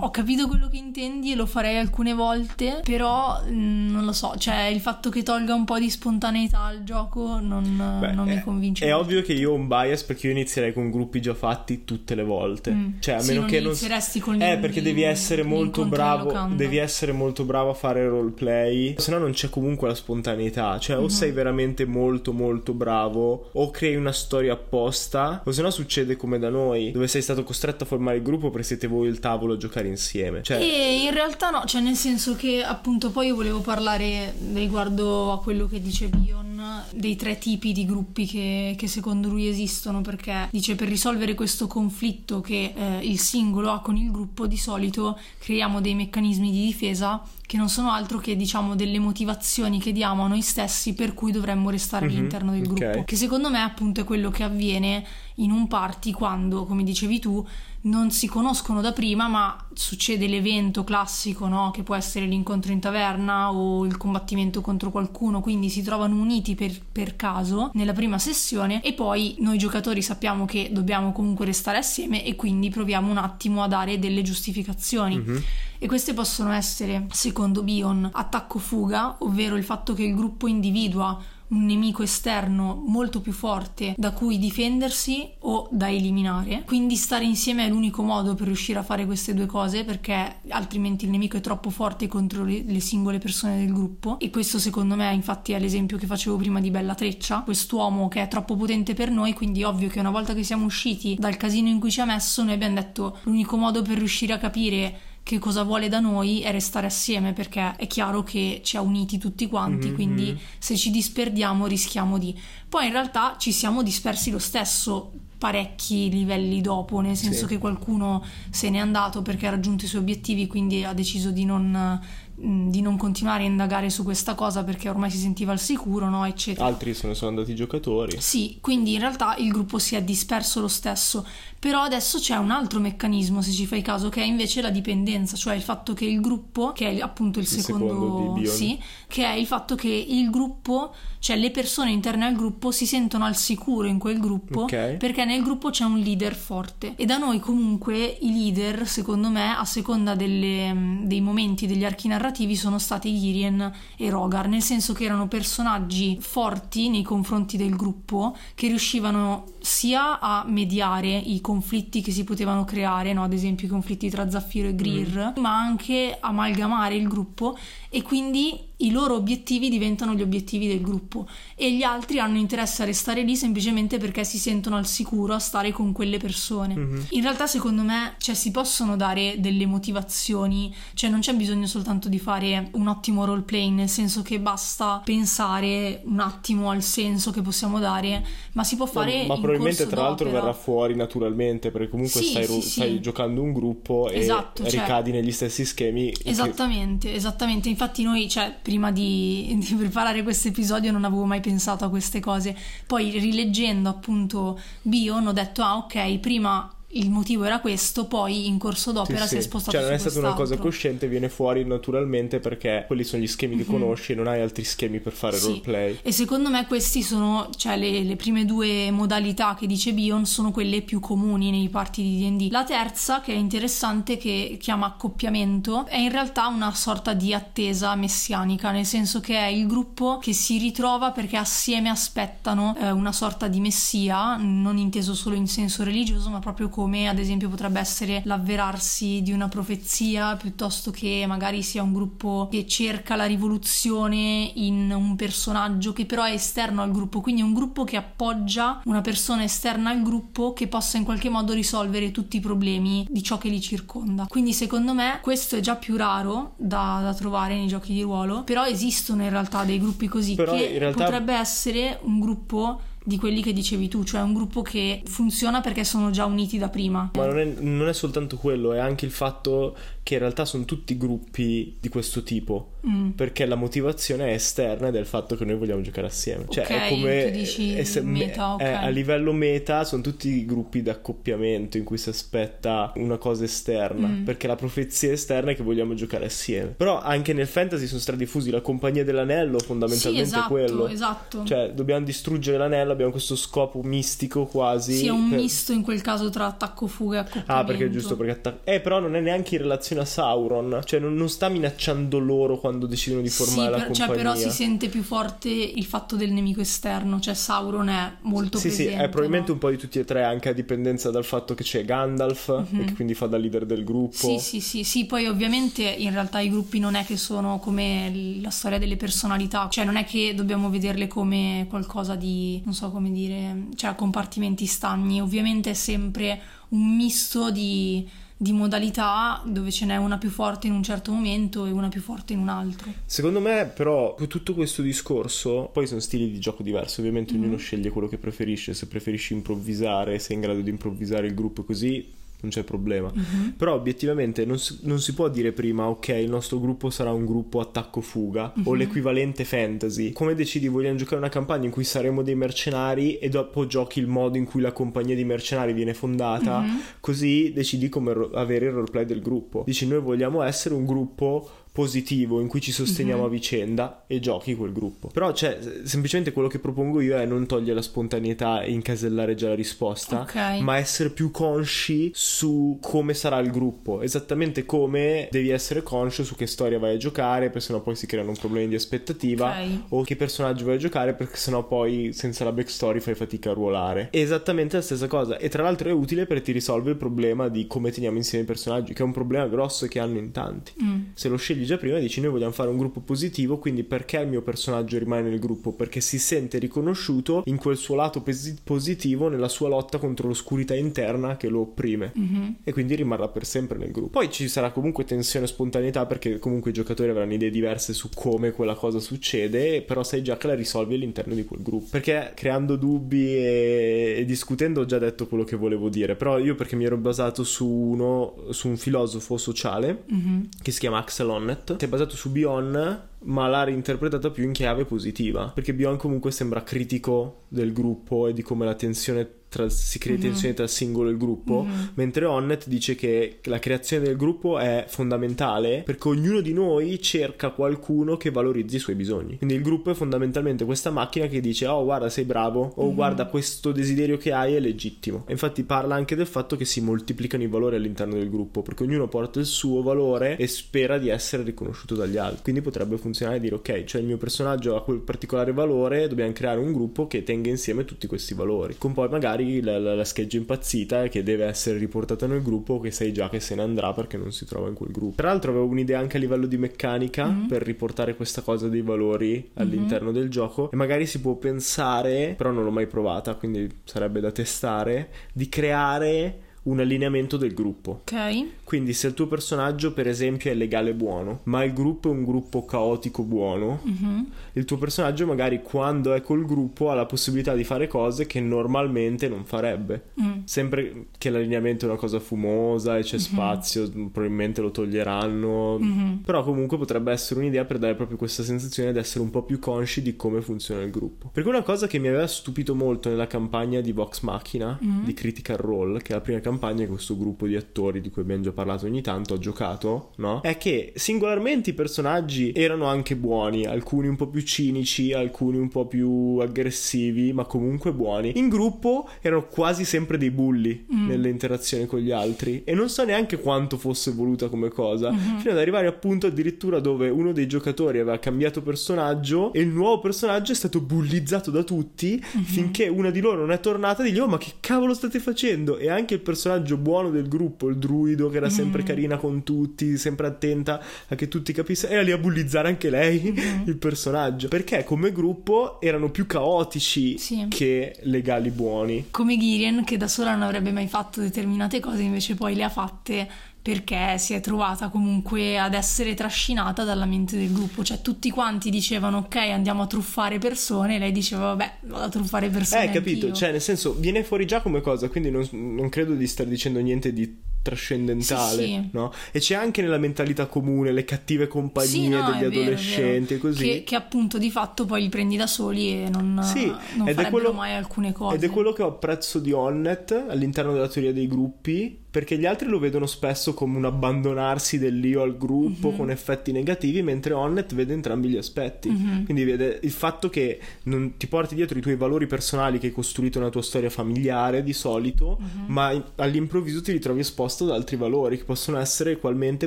ho capito quello che intendi e lo farei alcune volte, però mm, non lo so, cioè il fatto che tolga un po' di spontaneità al gioco non, Beh, non mi convince. È, è ovvio che io ho un bias perché io inizierei con gruppi già fatti tutte le volte. Mm. Cioè, a sì, meno non che non inizieresti con Eh, perché devi essere molto bravo, devi essere molto bravo a fare roleplay, se no non c'è comunque la spontaneità, cioè mm-hmm. o sei veramente molto molto bravo o crei una storia apposta, o se no succede come da noi, dove sei stato costretto a formare il gruppo perché siete voi il tavolo a giocare insieme. Cioè... E in realtà no, cioè nel senso che appunto poi io volevo parlare riguardo a quello che dice Bion dei tre tipi di gruppi che, che, secondo lui esistono perché dice per risolvere questo conflitto che eh, il singolo ha con il gruppo di solito creiamo dei meccanismi di difesa che non sono altro che diciamo delle motivazioni che diamo a noi stessi per cui dovremmo restare mm-hmm, all'interno del okay. gruppo che secondo me appunto è quello che avviene in un party quando come dicevi tu non si conoscono da prima, ma succede l'evento classico, no? che può essere l'incontro in taverna o il combattimento contro qualcuno, quindi si trovano uniti per, per, caso nella prima sessione e poi noi giocatori sappiamo che dobbiamo comunque restare assieme e quindi proviamo un attimo a dare delle giustificazioni. Mm-hmm. E queste possono essere, secondo Bion, attacco-fuga, ovvero il fatto che il gruppo individua un nemico esterno molto più forte da cui difendersi o da eliminare. Quindi stare insieme è l'unico modo per riuscire a fare queste due cose perché altrimenti il nemico è troppo forte contro le, le singole persone del gruppo. E questo secondo me infatti è l'esempio che facevo prima di Bella Treccia, quest'uomo che è troppo potente per noi, quindi ovvio che una volta che siamo usciti dal casino in cui ci ha messo noi abbiamo detto l'unico modo per riuscire a capire che cosa vuole da noi è restare assieme perché è chiaro che ci ha uniti tutti quanti, mm-hmm. quindi se ci disperdiamo rischiamo di... Poi in realtà ci siamo dispersi lo stesso parecchi livelli dopo, nel senso sì. che qualcuno se n'è andato perché ha raggiunto i suoi obiettivi, quindi ha deciso di non di non continuare a indagare su questa cosa perché ormai si sentiva al sicuro, no? eccetera. Altri se ne sono andati i giocatori. Sì, quindi in realtà il gruppo si è disperso lo stesso, però adesso c'è un altro meccanismo, se ci fai caso, che è invece la dipendenza, cioè il fatto che il gruppo, che è appunto il, il secondo, secondo sì, che è il fatto che il gruppo, cioè le persone interne al gruppo si sentono al sicuro in quel gruppo okay. perché nel gruppo c'è un leader forte e da noi comunque i leader, secondo me, a seconda delle, dei momenti degli archi narrativi narrativi sono stati Girien e Rogar, nel senso che erano personaggi forti nei confronti del gruppo che riuscivano sia a mediare i conflitti che si potevano creare, no? ad esempio i conflitti tra Zaffiro e Greer, mm. ma anche amalgamare il gruppo e quindi i loro obiettivi diventano gli obiettivi del gruppo e gli altri hanno interesse a restare lì semplicemente perché si sentono al sicuro a stare con quelle persone. Mm-hmm. In realtà secondo me cioè, si possono dare delle motivazioni, cioè non c'è bisogno soltanto di fare un ottimo roleplay, nel senso che basta pensare un attimo al senso che possiamo dare, ma si può fare... No, ma probabilmente tra l'altro verrà fuori naturalmente perché comunque sì, stai, sì, stai sì. giocando un gruppo esatto, e cioè, ricadi negli stessi schemi. Esattamente, che... esattamente. Infatti noi, cioè, prima di, [LAUGHS] di preparare questo episodio non avevo mai pensato a queste cose. Poi rileggendo appunto Bion ho detto, ah ok, prima il motivo era questo, poi in corso d'opera sì, si è spostato Cioè non è stata una cosa cosciente, viene fuori naturalmente perché quelli sono gli schemi che mm-hmm. conosci e non hai altri schemi per fare sì. roleplay. E secondo me questi sono, cioè le, le, prime due modalità che dice Bion sono quelle più comuni nei parti di D&D. La terza, che è interessante, che chiama accoppiamento, è in realtà una sorta di attesa messianica, nel senso che è il gruppo che si ritrova perché assieme aspettano eh, una sorta di messia, non inteso solo in senso religioso, ma proprio come come ad esempio potrebbe essere l'avverarsi di una profezia piuttosto che magari sia un gruppo che cerca la rivoluzione in un personaggio che però è esterno al gruppo, quindi è un gruppo che appoggia una persona esterna al gruppo che possa in qualche modo risolvere tutti i problemi di ciò che li circonda. Quindi secondo me questo è già più raro da, da trovare nei giochi di ruolo, però esistono in realtà dei gruppi così però che realtà... potrebbe essere un gruppo di quelli che dicevi tu, cioè un gruppo che funziona perché sono già uniti da prima. Ma non è, non è soltanto quello, è anche il fatto che in realtà sono tutti gruppi di questo tipo, mm. perché la motivazione è esterna ed è il fatto che noi vogliamo giocare assieme. Cioè okay, è come... dici è, meta, okay. è, a livello meta sono tutti gruppi d'accoppiamento in cui si aspetta una cosa esterna, mm. perché la profezia esterna è che vogliamo giocare assieme. Però anche nel fantasy sono stradiffusi la compagnia dell'anello, fondamentalmente sì, esatto, quello. esatto. Cioè dobbiamo distruggere l'anello, abbiamo questo scopo mistico quasi. Sì, è un per... misto in quel caso tra attacco fuga e accoppiamento. Ah, perché è giusto, perché attacco... Eh, però non è neanche in relazione a Sauron, cioè non, non sta minacciando loro quando decidono di formare sì, la per, compagnia. Cioè, però si sente più forte il fatto del nemico esterno, cioè Sauron è molto sì, presente. Sì, è probabilmente no? un po' di tutti e tre, anche a dipendenza dal fatto che c'è Gandalf, mm-hmm. e che quindi fa da leader del gruppo. Sì, sì, sì, sì, poi ovviamente in realtà i gruppi non è che sono come la storia delle personalità, cioè non è che dobbiamo vederle come qualcosa di, non so come dire, cioè compartimenti stagni, ovviamente è sempre un misto di di modalità dove ce n'è una più forte in un certo momento e una più forte in un altro. Secondo me, però, tutto questo discorso, poi sono stili di gioco diversi, ovviamente mm. ognuno sceglie quello che preferisce, se preferisci improvvisare, sei in grado di improvvisare il gruppo così, non c'è problema. Uh-huh. Però obiettivamente non si, non si, può dire prima, ok, il nostro gruppo sarà un gruppo attacco-fuga uh-huh. o mhm. l'equivalente fantasy. Come decidi, vogliamo giocare una campagna in cui saremo dei mercenari e dopo giochi il modo in cui la compagnia di mercenari viene fondata, uh-huh. così decidi come ro- avere il roleplay del gruppo. Dici, noi vogliamo essere un gruppo positivo in cui ci sosteniamo mm-hmm. a vicenda e giochi quel gruppo. Però cioè, semplicemente quello che propongo io è non togliere la spontaneità e incasellare già la risposta, okay. ma essere più consci su come sarà il gruppo, esattamente come devi essere conscio su che storia vai a giocare, perché sennò poi si creano problemi di aspettativa okay. o che personaggio vai a giocare perché sennò poi senza la backstory fai fatica a ruolare. È esattamente la stessa cosa e tra l'altro è utile perché ti risolve il problema di come teniamo insieme i personaggi, che è un problema grosso che hanno in tanti. Mm. Se lo scegli già prima dici noi vogliamo fare un gruppo positivo, quindi perché il mio personaggio rimane nel gruppo? Perché si sente riconosciuto in quel suo lato pes- positivo nella sua lotta contro l'oscurità interna che lo opprime mm-hmm. e quindi rimarrà per sempre nel gruppo. Poi ci sarà comunque tensione e spontaneità perché comunque i giocatori avranno idee diverse su come quella cosa succede, però sai già che la risolvi all'interno di quel gruppo. Perché creando dubbi e, e discutendo ho già detto quello che volevo dire, però io perché mi ero basato su uno su un filosofo sociale mm-hmm. che si chiama Axel Honneth si è basato su Bion ma l'ha reinterpretata più in chiave positiva perché Bion comunque sembra critico del gruppo e di come la tensione tra, si crea mm-hmm. tensione tra il singolo e il gruppo, mm-hmm. mentre Onnet dice che la creazione del gruppo è fondamentale perché ognuno di noi cerca qualcuno che valorizzi i suoi bisogni. Quindi il gruppo è fondamentalmente questa macchina che dice "Oh, guarda, sei bravo" o mm-hmm. "Guarda, questo desiderio che hai è legittimo". E infatti parla anche del fatto che si moltiplicano i valori all'interno del gruppo, perché ognuno porta il suo valore e spera di essere riconosciuto dagli altri. Quindi potrebbe funzionare funzionare e dire ok, cioè il mio personaggio ha quel particolare valore, dobbiamo creare un gruppo che tenga insieme tutti questi valori. Con poi magari la, la, la scheggia impazzita che deve essere riportata nel gruppo che sai già che se ne andrà perché non si trova in quel gruppo. Tra l'altro avevo un'idea anche a livello di meccanica mm-hmm. per riportare questa cosa dei valori all'interno mm-hmm. del gioco e magari si può pensare, però non l'ho mai provata, quindi sarebbe da testare, di creare un allineamento del gruppo. Ok. Quindi se il tuo personaggio per esempio è legale buono, ma il gruppo è un gruppo caotico buono, mm-hmm. il tuo personaggio magari quando è col gruppo ha la possibilità di fare cose che normalmente non farebbe. Mm. Sempre che l'allineamento è una cosa fumosa e c'è mm-hmm. spazio, probabilmente lo toglieranno, mm-hmm. però comunque potrebbe essere un'idea per dare proprio questa sensazione di essere un po' più consci di come funziona il gruppo. Perché una cosa che mi aveva stupito molto nella campagna di Vox Machina, mm. di Critical Role, che è la prima campagna che questo gruppo di attori di cui abbiamo già parlato ogni tanto, ho giocato, no? È che singolarmente i personaggi erano anche buoni, alcuni un po' più cinici, alcuni un po' più aggressivi, ma comunque buoni. In gruppo erano quasi sempre dei bulli mm. nelle interazioni con gli altri e non so neanche quanto fosse voluta come cosa, mm-hmm. fino ad arrivare appunto addirittura dove uno dei giocatori aveva cambiato personaggio e il nuovo personaggio è stato bullizzato da tutti mm-hmm. finché una di loro non è tornata e digli "Oh, ma che cavolo state facendo?" E anche il personaggio buono del gruppo, il druido che era sempre mm. carina con tutti, sempre attenta a che tutti capissero, era lì a bullizzare anche lei, mm. il personaggio. Perché come gruppo erano più caotici sì. che legali buoni. Come Girian, che da sola non avrebbe mai fatto determinate cose, invece poi le ha fatte perché si è trovata comunque ad essere trascinata dalla mente del gruppo, cioè tutti quanti dicevano ok andiamo a truffare persone e lei diceva vabbè vado a truffare persone. Eh capito, cioè nel senso viene fuori già come cosa, quindi non, non credo di star dicendo niente di trascendentale, sì, sì. no? E c'è anche nella mentalità comune le cattive compagnie sì, no, degli adolescenti e così. Che, che, appunto di fatto poi li prendi da soli e non, sì, non ed quello, mai alcune cose. Ed è quello che ho apprezzo di Onnet all'interno della teoria dei gruppi, perché gli altri lo vedono spesso come un abbandonarsi dell'io al gruppo mm-hmm. con effetti negativi, mentre Onnet vede entrambi gli aspetti. Mm-hmm. Quindi vede il fatto che non ti porti dietro i tuoi valori personali che hai costruito nella tua storia familiare di solito, mm-hmm. ma all'improvviso ti ritrovi esposto ad altri valori che possono essere ugualmente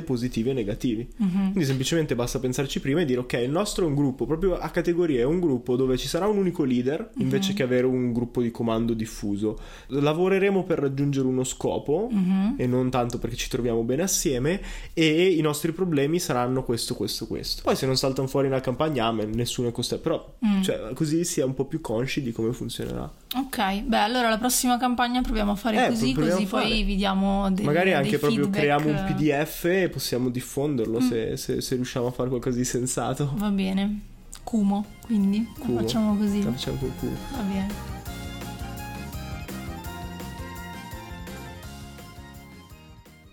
positivi e negativi. Quindi semplicemente basta pensarci prima e dire ok, il nostro è un gruppo, proprio a categoria è un gruppo dove ci sarà un unico leader invece che avere un gruppo di comando diffuso. Lavoreremo per raggiungere uno scopo mm-hmm. e non tanto perché ci troviamo bene assieme e i nostri problemi saranno questo, questo, questo. Poi se non saltano fuori una campagna, amen, nessuno è costretto, però mm. cioè, così si è un po' più consci di come funzionerà. Ok, beh, allora la prossima campagna proviamo a fare eh, così, così fare. poi vi diamo dei Magari anche dei proprio feedback. creiamo un PDF e possiamo diffonderlo mm. se, se, se, riusciamo a fare qualcosa di sensato. Va bene. Cumo, quindi Cumo. facciamo così. La facciamo con Cumo. Va bene.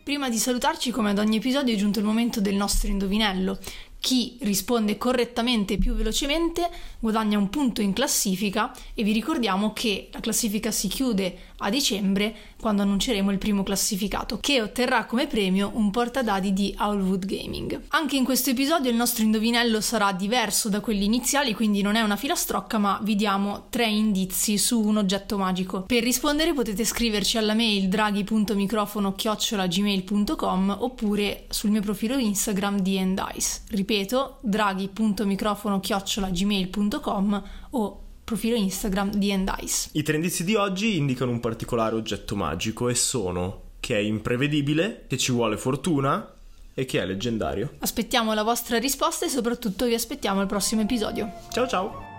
Prima di salutarci, come ad ogni episodio, è giunto il momento del nostro indovinello. Chi risponde correttamente più velocemente guadagna un punto in classifica e vi ricordiamo che la classifica si chiude a dicembre quando annunceremo il primo classificato che otterrà come premio un portadadi di Howlwood Gaming. Anche in questo episodio il nostro indovinello sarà diverso da quelli iniziali, quindi non è una filastrocca, ma vi diamo tre indizi su un oggetto magico. Per rispondere potete scriverci alla mail draghi.microfono@gmail.com oppure sul mio profilo Instagram di Dice. Ripeto, draghi.microfono@gmail.com o profilo Instagram di Endice. I tre indizi di oggi indicano un particolare oggetto magico e sono che è imprevedibile, che ci vuole fortuna e che è leggendario. Aspettiamo la vostra risposta e soprattutto vi aspettiamo al prossimo episodio. Ciao ciao!